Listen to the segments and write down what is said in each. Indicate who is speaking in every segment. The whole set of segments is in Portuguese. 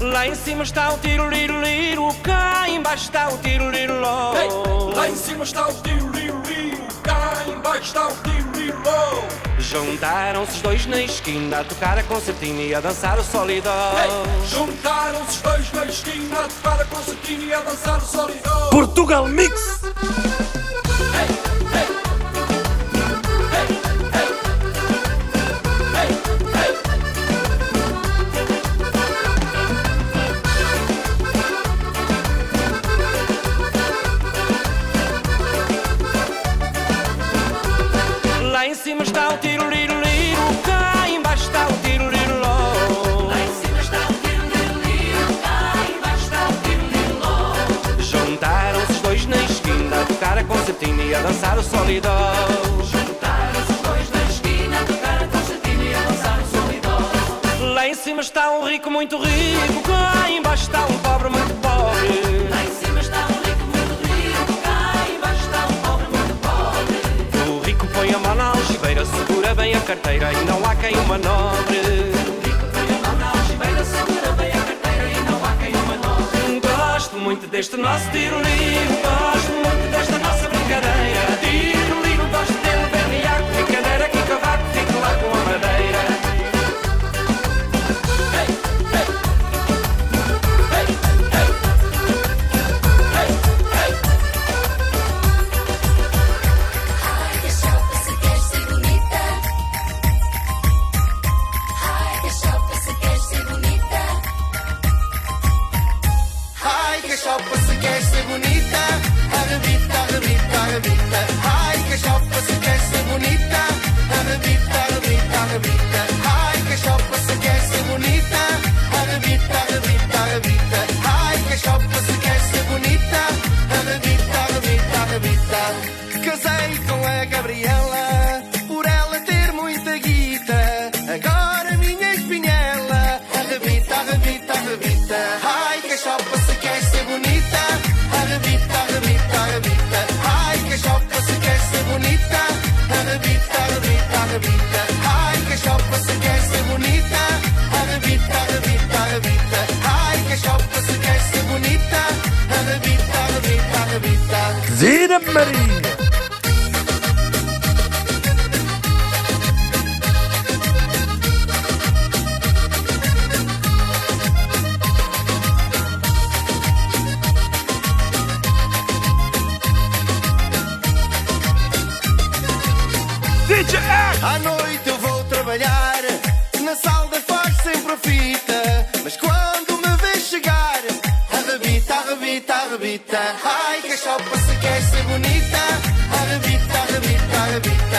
Speaker 1: Lá em cima está o tiro liro liro, cá embaixo está o tiro liro lo.
Speaker 2: Ei, lá em cima está o tiro liro liro, cá embaixo está o tiro liro lo.
Speaker 1: Juntaram-se os dois na esquina a tocar a concertina e a dançar o solidão.
Speaker 2: Ei, juntaram-se os dois na esquina a tocar a concertina e a dançar o solidão.
Speaker 3: Portugal Mix!
Speaker 1: Lá solidão.
Speaker 4: Juntaram-se os dois na esquina tocar a concertina e a dançar o solidão.
Speaker 1: Lá em cima está um rico muito rico, cá embaixo está um pobre muito pobre.
Speaker 4: Lá em cima está um rico muito rico, cá embaixo está um pobre muito pobre.
Speaker 1: O rico põe a mão na algibeira, segura bem a carteira e não há quem o manobre.
Speaker 4: O rico põe a mão na algibeira, segura bem a carteira e não há quem o manobre.
Speaker 1: Gosto muito deste nosso tiro livre,
Speaker 5: every time.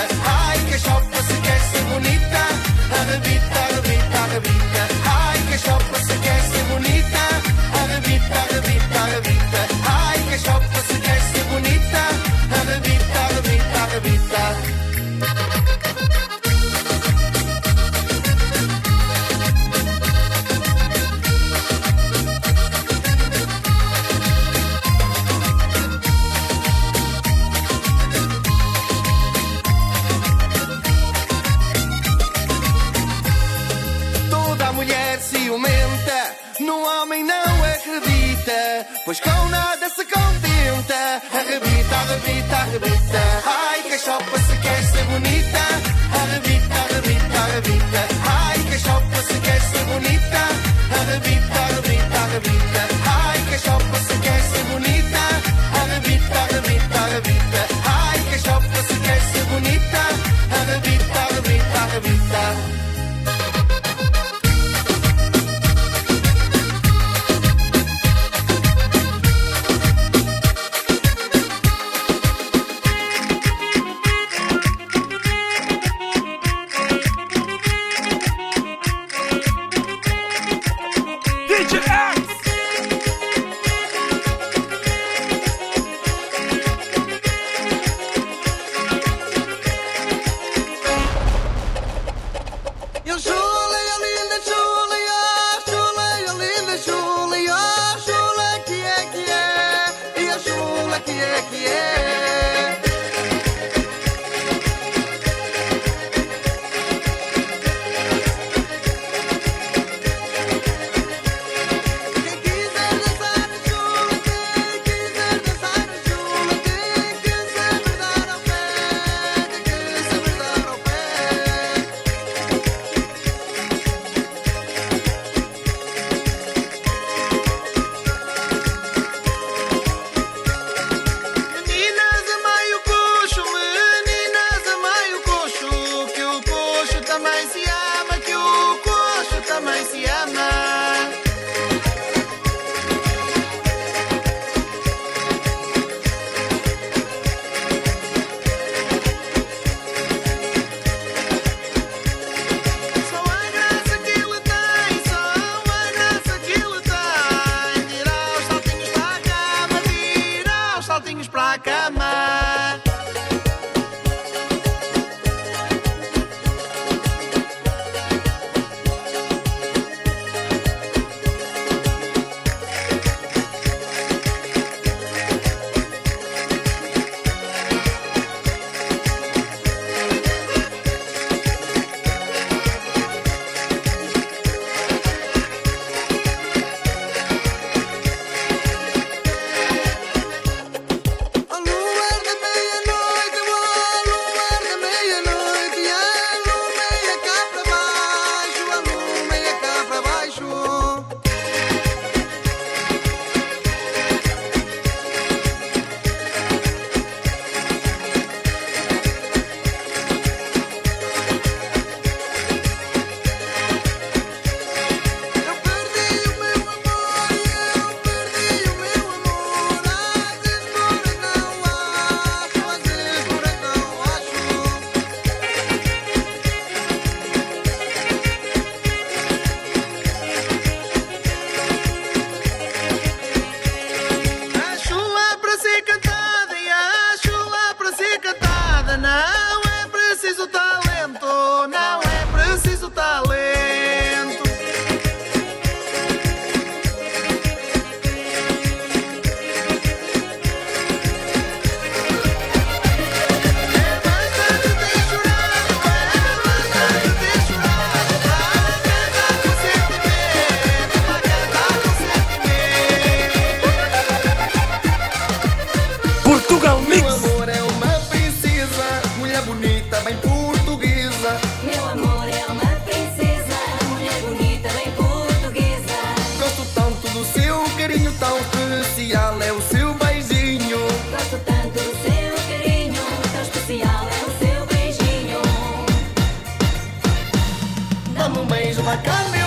Speaker 1: Dá-me um beijo bacana,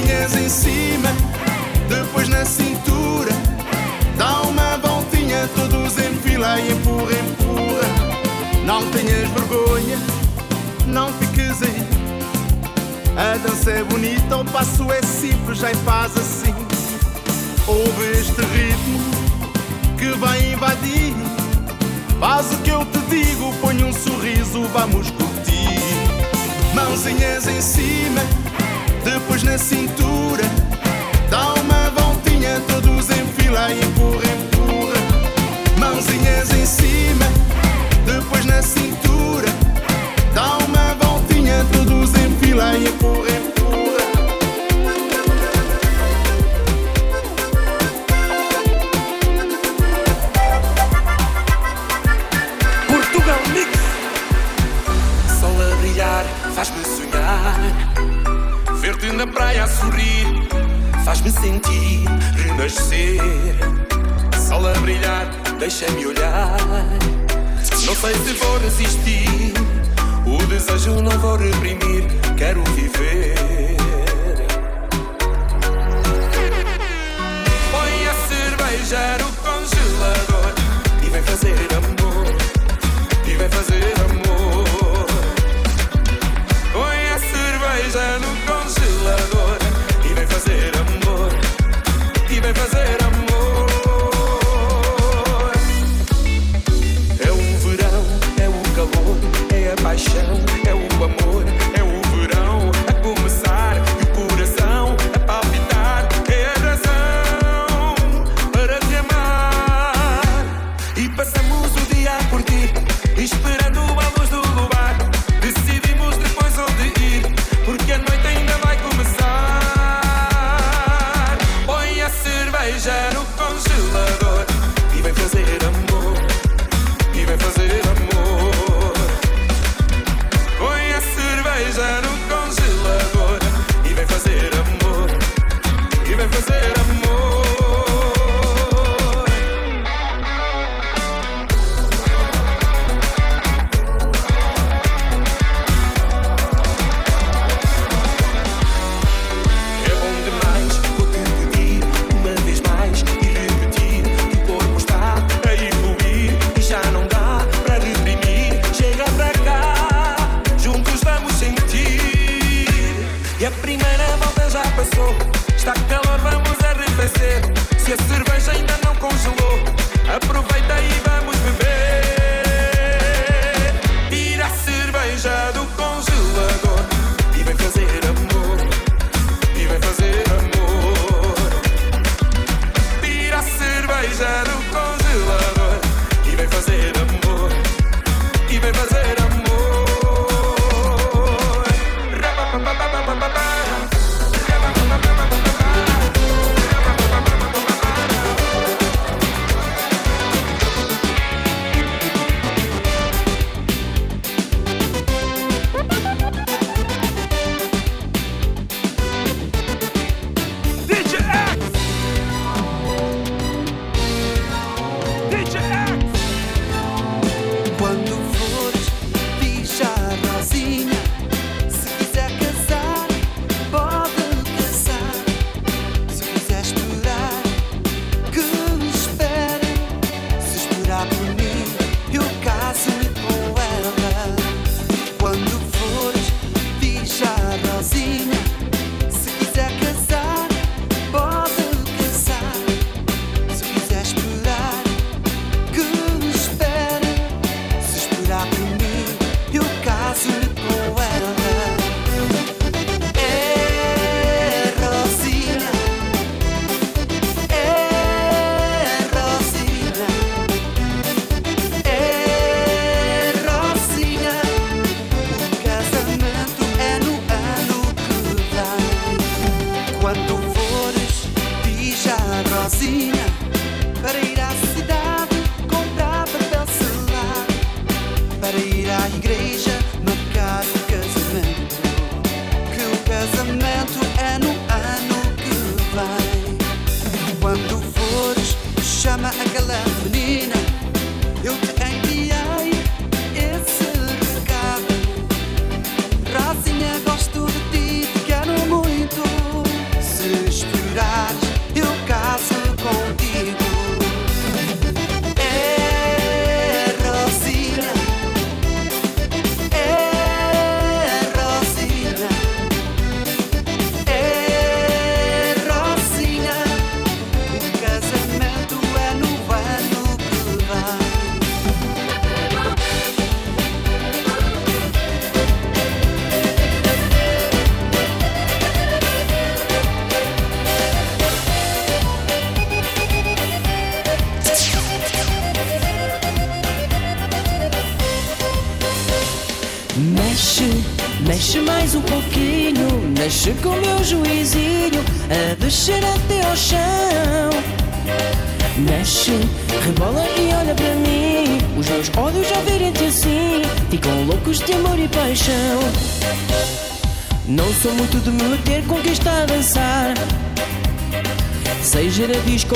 Speaker 1: Mãozinhas em cima, depois na cintura. Dá uma voltinha, todos em fila e empurra, empurra.
Speaker 6: Não tenhas vergonha, não fiques aí. A dança é bonita, o passo é simples, já faz assim. Ouve este ritmo que vai invadir. Faz o que eu te digo, põe um sorriso, vamos curtir. Mãozinhas em cima, depois na cintura. Dá uma voltinha, todos em fila empurra, empurra. Mãozinhas em cima, depois na cintura.
Speaker 7: Na praia a sorrir faz-me sentir renascer. Sol a brilhar, deixa-me olhar. Não sei se vou resistir. O desejo não vou reprimir. Quero viver. Põe a cerveja no congelador e vem fazer amor. E vem fazer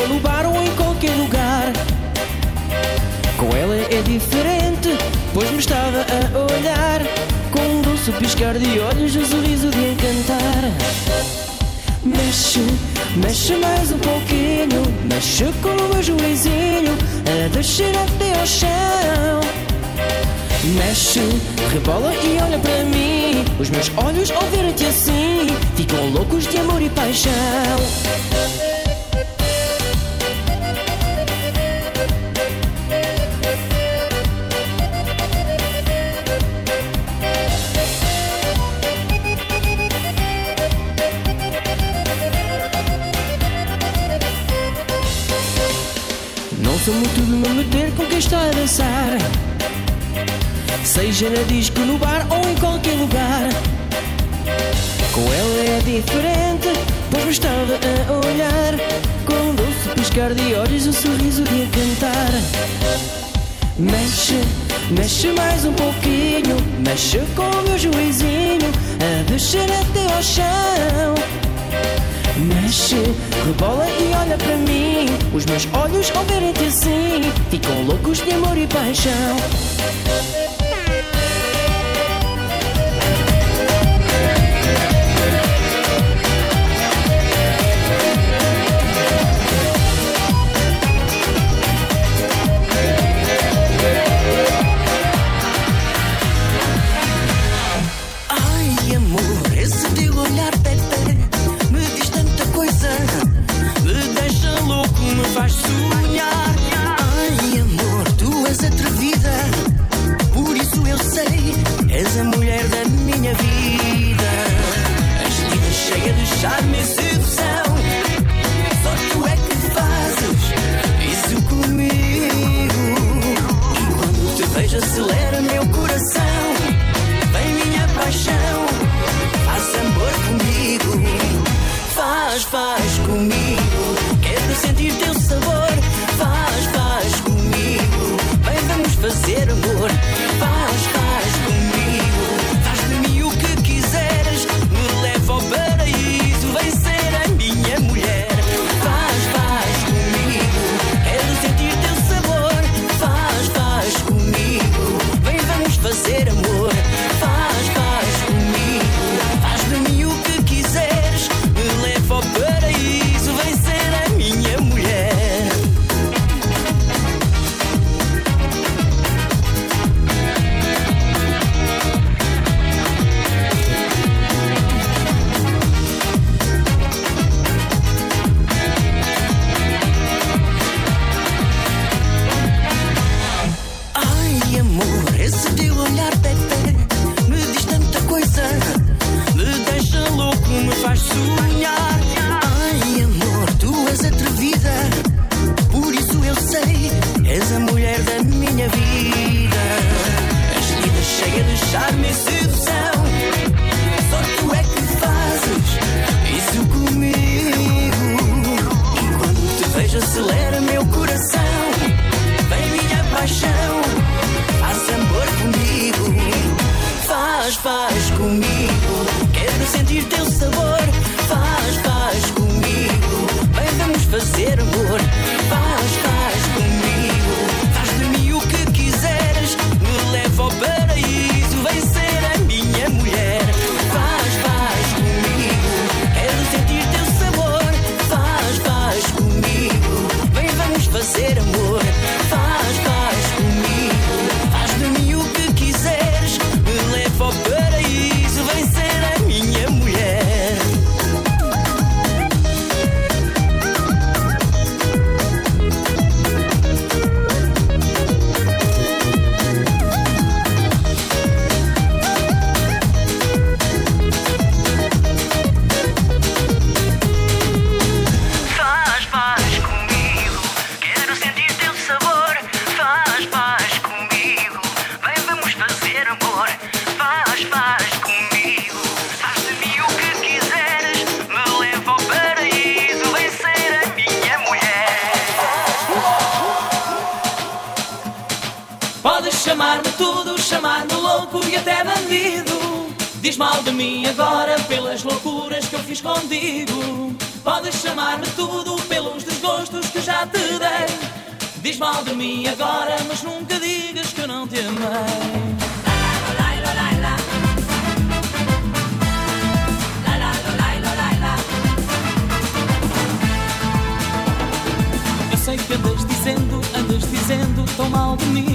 Speaker 8: ou no bar ou em qualquer lugar. Com ela é diferente, pois me estava a olhar. Com um doce piscar de olhos, um sorriso de encantar. Mexe, mexe mais um pouquinho, mexe com o meu a descer até ao chão. Mexe, rebola e olha para mim. Os meus olhos ao ver-te assim ficam loucos de amor e paixão. Sou muito de me meter com quem está a dançar. Seja na disco, no bar ou em qualquer lugar. Com ela é diferente Pois estava a olhar. Com um doce piscar de olhos Um sorriso de a cantar. Mexe, mexe mais um pouquinho. Mexe com o meu juizinho A deixar até ao chão. Mexe, rebola e olha para mim. Os meus olhos ao verem-te assim ficam loucos de amor e paixão.
Speaker 9: faz comigo. Mim
Speaker 10: agora pelas loucuras que eu fiz contigo. Podes chamar-me tudo pelos desgostos que já te dei. Diz mal de mim agora, mas nunca digas que eu não te amei. Eu sei que andas dizendo, andas dizendo tão mal de mim.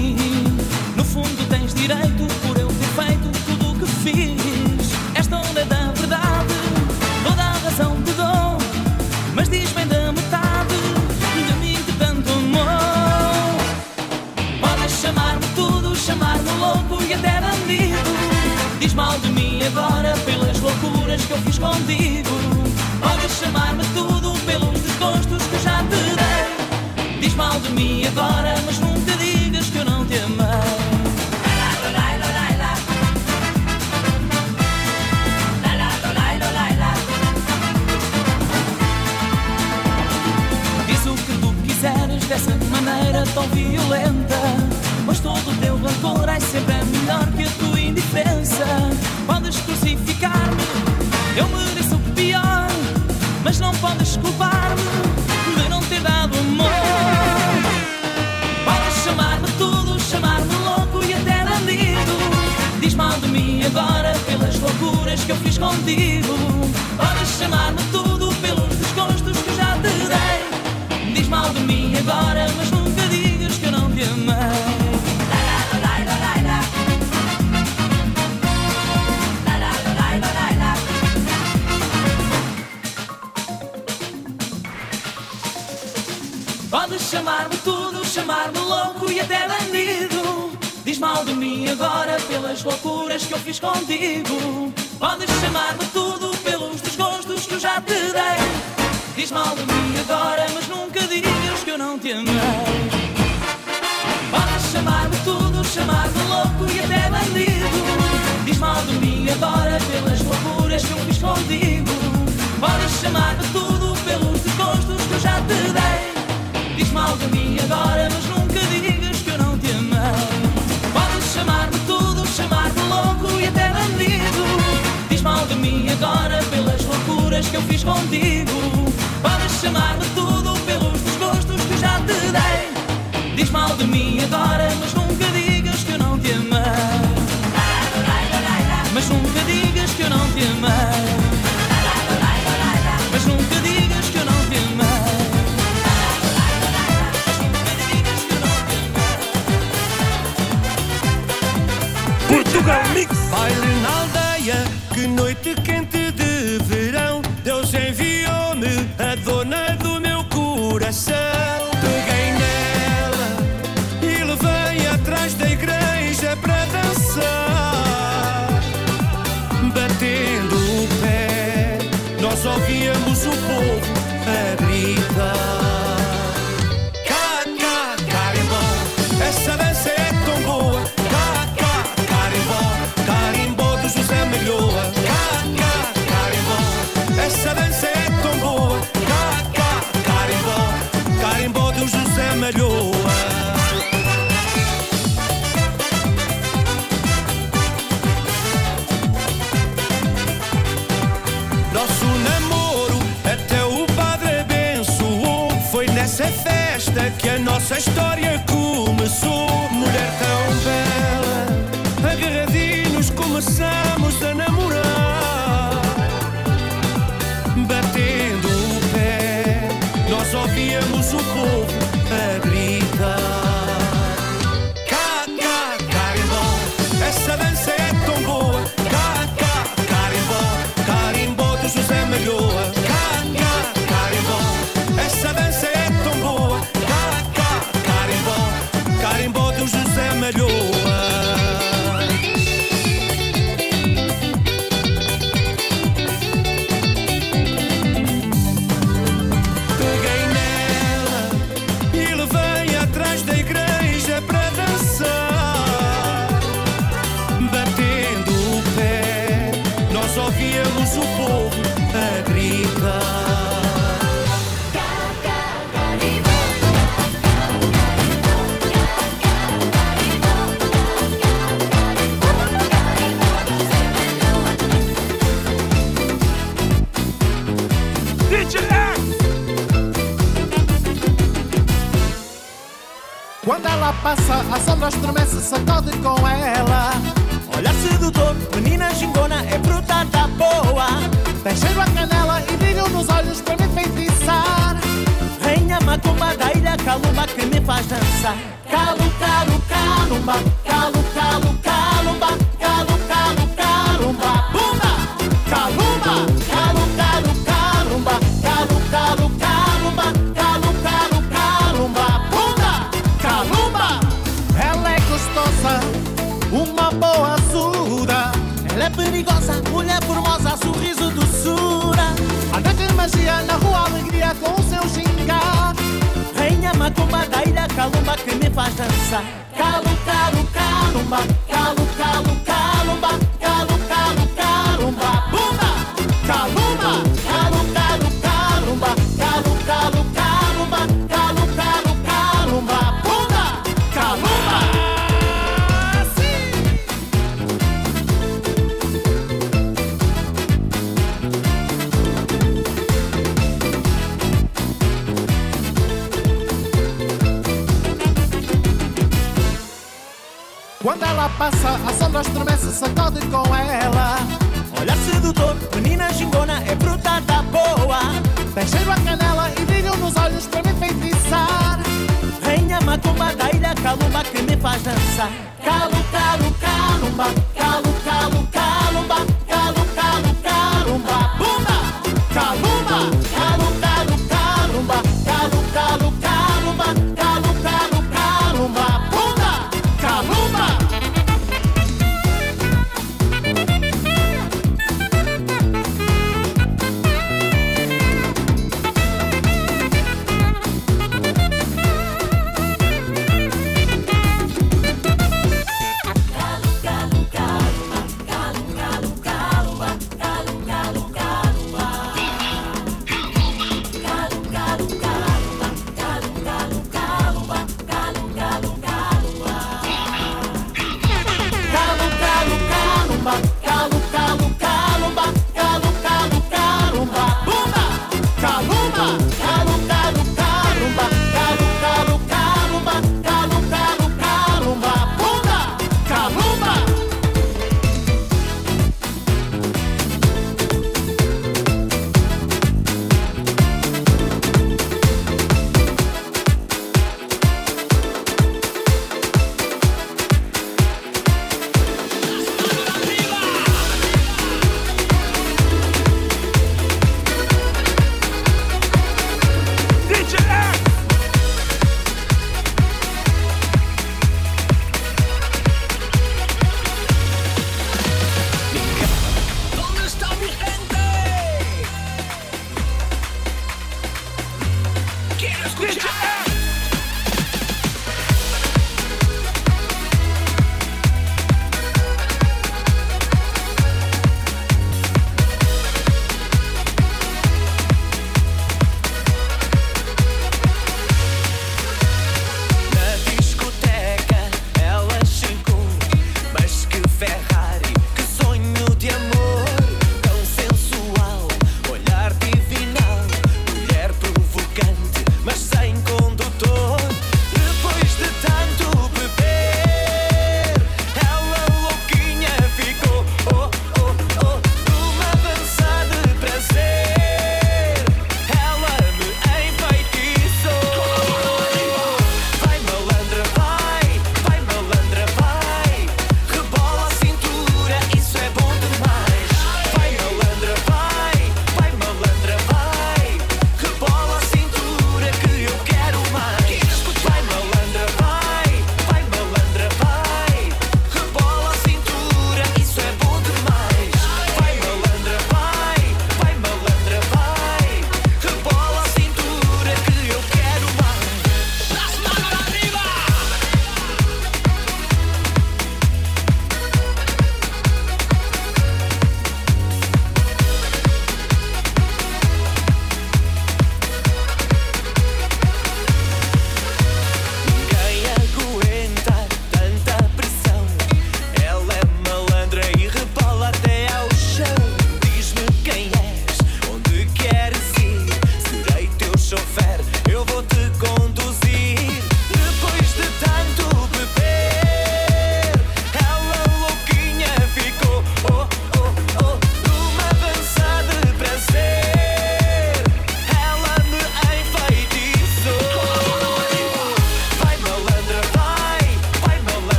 Speaker 10: Chamar-me louco e até bandido. Diz mal de mim agora pelas loucuras que eu fiz contigo. Podes chamar-me tudo pelos desgostos que eu já te dei. Diz mal de mim agora, mas nunca digas que eu não te amei. Podes chamar-me tudo, chamar-me louco e até bandido. Diz mal de mim agora pelas loucuras que eu fiz contigo. Podes chamar-me tudo pelos desgostos que eu já te dei. Mal de mim agora, mas nunca digas que eu não te amei. Podes chamar-me tudo, chamar-me louco e até bandido. Diz mal de mim agora pelas loucuras que eu fiz contigo. Podes chamar-me tudo pelos desgostos que já te dei. Diz mal de mim agora, mas nunca digas que eu não te amei. Mas nunca digas que eu não te amei. Mas nunca digas
Speaker 6: Portugal Mix.
Speaker 11: Baile na aldeia, que noite quente cá, carimbó, essa dança é tão boa. Cá, cá, carimbó, carimbó do José Melhoa. Nosso namoro até o padre abençoou. Foi nessa festa que a nossa história começou. Mulher tão bela,
Speaker 12: passa, a sombra estremece, sacode com ela.
Speaker 13: Olhar sedutor, menina gingona, é fruta da boa.
Speaker 12: Tem cheiro a canela e brilho nos olhos para me enfeitiçar.
Speaker 13: Rainha macumba da ilha calumba que me faz dançar. Calu, calu, calumba, calu, calu, calumba, calu, calu, calumba.
Speaker 12: Na rua, alegria com o seu gingar.
Speaker 13: Rainha macumba da ilha calumba que me faz dançar. Calu, calu, calumba, calu, calu, calumba, calu, calu,
Speaker 12: passa, a sombra estremece, sacode com ela.
Speaker 13: Olhar sedutor, menina gingona, é fruta da boa.
Speaker 12: Tem cheiro a canela e brilho nos olhos para me enfeitiçar.
Speaker 13: Rainha macumba da ilha calumba que me faz dançar. Calu, calu, calumba,
Speaker 1: Bitch,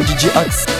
Speaker 1: Mix 4 de DJ Axe.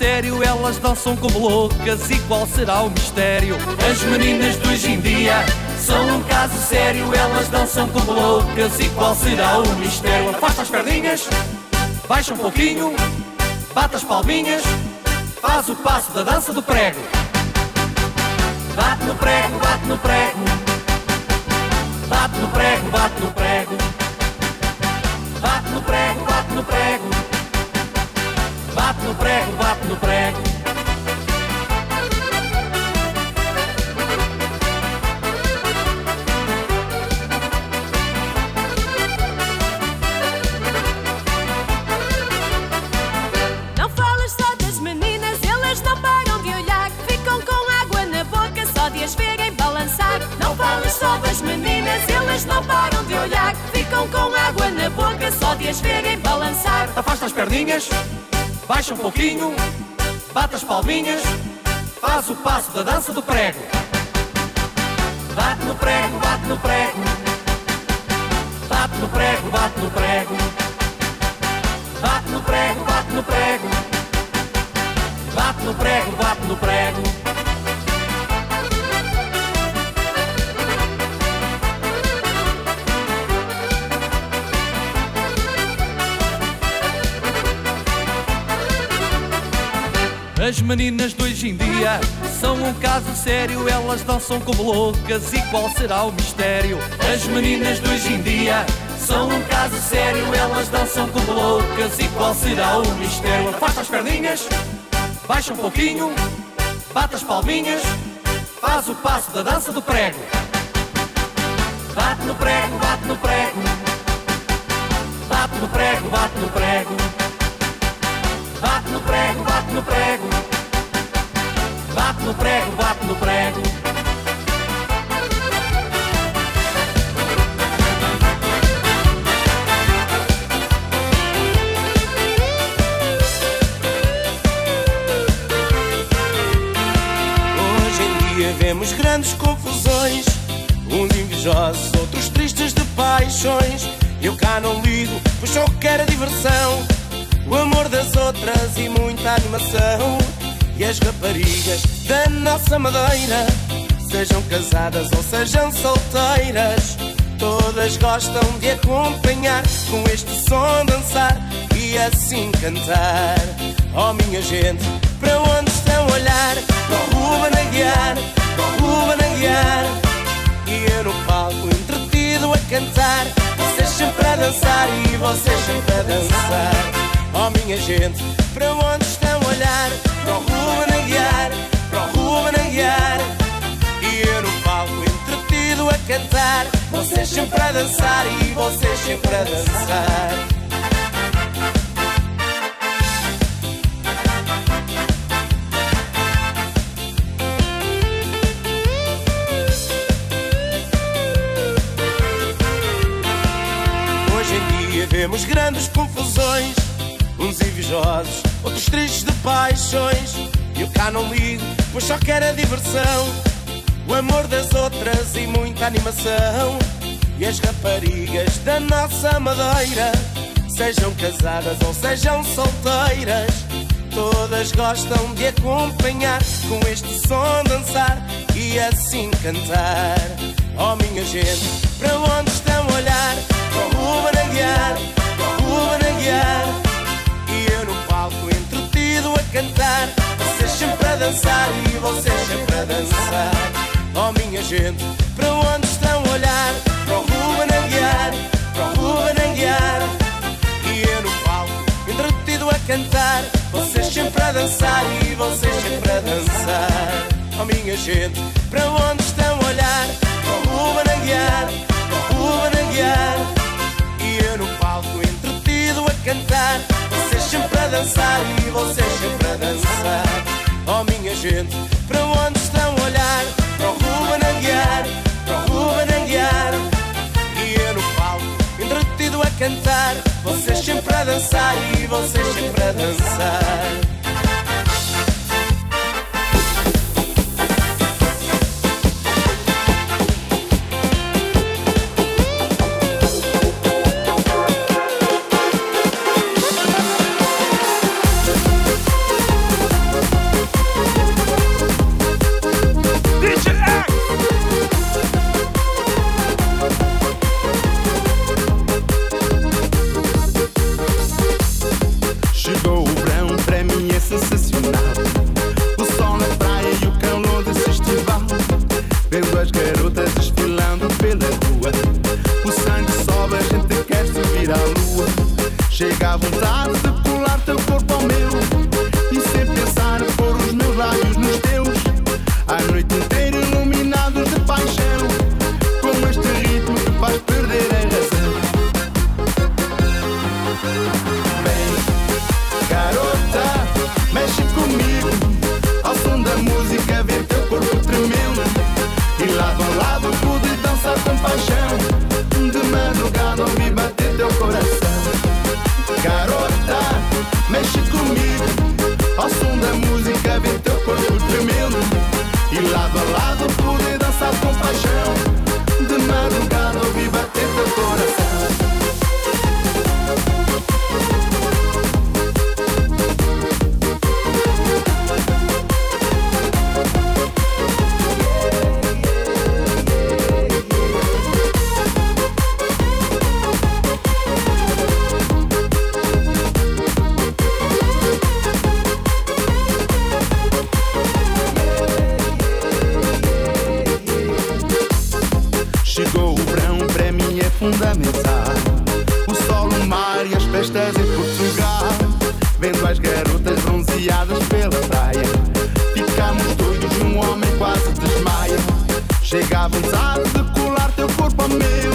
Speaker 14: Sério, elas dançam como loucas e qual será o mistério? As meninas de hoje em dia são um caso sério, elas dançam como loucas e qual será o mistério? Afasta as perninhas, baixa um pouquinho, bate as palminhas, faz o passo da dança do prego. Bate no prego, bate no prego, bate no prego, bate no prego. Bate no prego, bate no prego. Bate no prego, bate no prego.
Speaker 5: Não falas só das meninas, elas não param de olhar. Ficam com água na boca só de as verem balançar. Não falas só das meninas, elas não param de olhar. Ficam com água na boca só de as verem balançar.
Speaker 14: Afasta as perninhas, baixa um pouquinho, bate as palminhas, faz o passo da dança do prego. Bate no prego, bate no prego. Bate no prego, bate no prego. Bate no prego, bate no prego. Bate no prego, bate no prego. As meninas de hoje em dia são um caso sério, elas dançam como loucas e qual será o mistério? As meninas de hoje em dia são um caso sério, elas dançam como loucas e qual será o mistério? Afasta as perninhas, baixa um pouquinho, bate as palminhas, faz o passo da dança do prego, bate no prego,
Speaker 15: e muita animação. E as raparigas da nossa madeira, sejam casadas ou sejam solteiras, todas gostam de acompanhar com este som dançar e assim cantar. Oh minha gente, para onde estão a olhar? O Ruben a guiar, para o Ruben a guiar. E eu no palco entretido a cantar, vocês sempre a dançar e vocês sempre a dançar. Oh minha gente, para onde estão a olhar? Para o Ruben a guiar, para o Ruben a guiar. E eu no palco entretido a cantar, vocês sempre a dançar e vocês sempre a dançar. Vemos grandes confusões, invejosos, outros tristes de paixões. Eu cá não ligo, pois só quero a diversão, o amor das outras e muita animação. E as raparigas da nossa madeira, sejam casadas ou sejam solteiras, todas gostam de acompanhar com este som dançar e assim cantar. Oh minha gente, para onde estão a olhar? Para o Ruben a guiar, para o Ruben cantar, vocês sempre a dançar e vocês sempre a dançar. Oh minha gente, para onde estão a olhar? Para o Ruben a guiar, para o Ruben a guiar. E eu no palco entretido a cantar, vocês sempre a dançar e vocês sempre a dançar. Oh minha gente, para onde estão a olhar? Para o Ruben a sempre a dançar e vocês sempre a dançar. Oh minha gente, para onde estão a olhar? Para o Ruben para o Ruben E eu no palco, entretido a cantar. Vocês sempre a dançar e vocês sempre a dançar.
Speaker 12: feiras em Portugal, vendo as garotas bronzeadas pela praia. ficamos doidos, um homem quase desmaia. Chega a vontade de colar teu corpo a
Speaker 6: meu.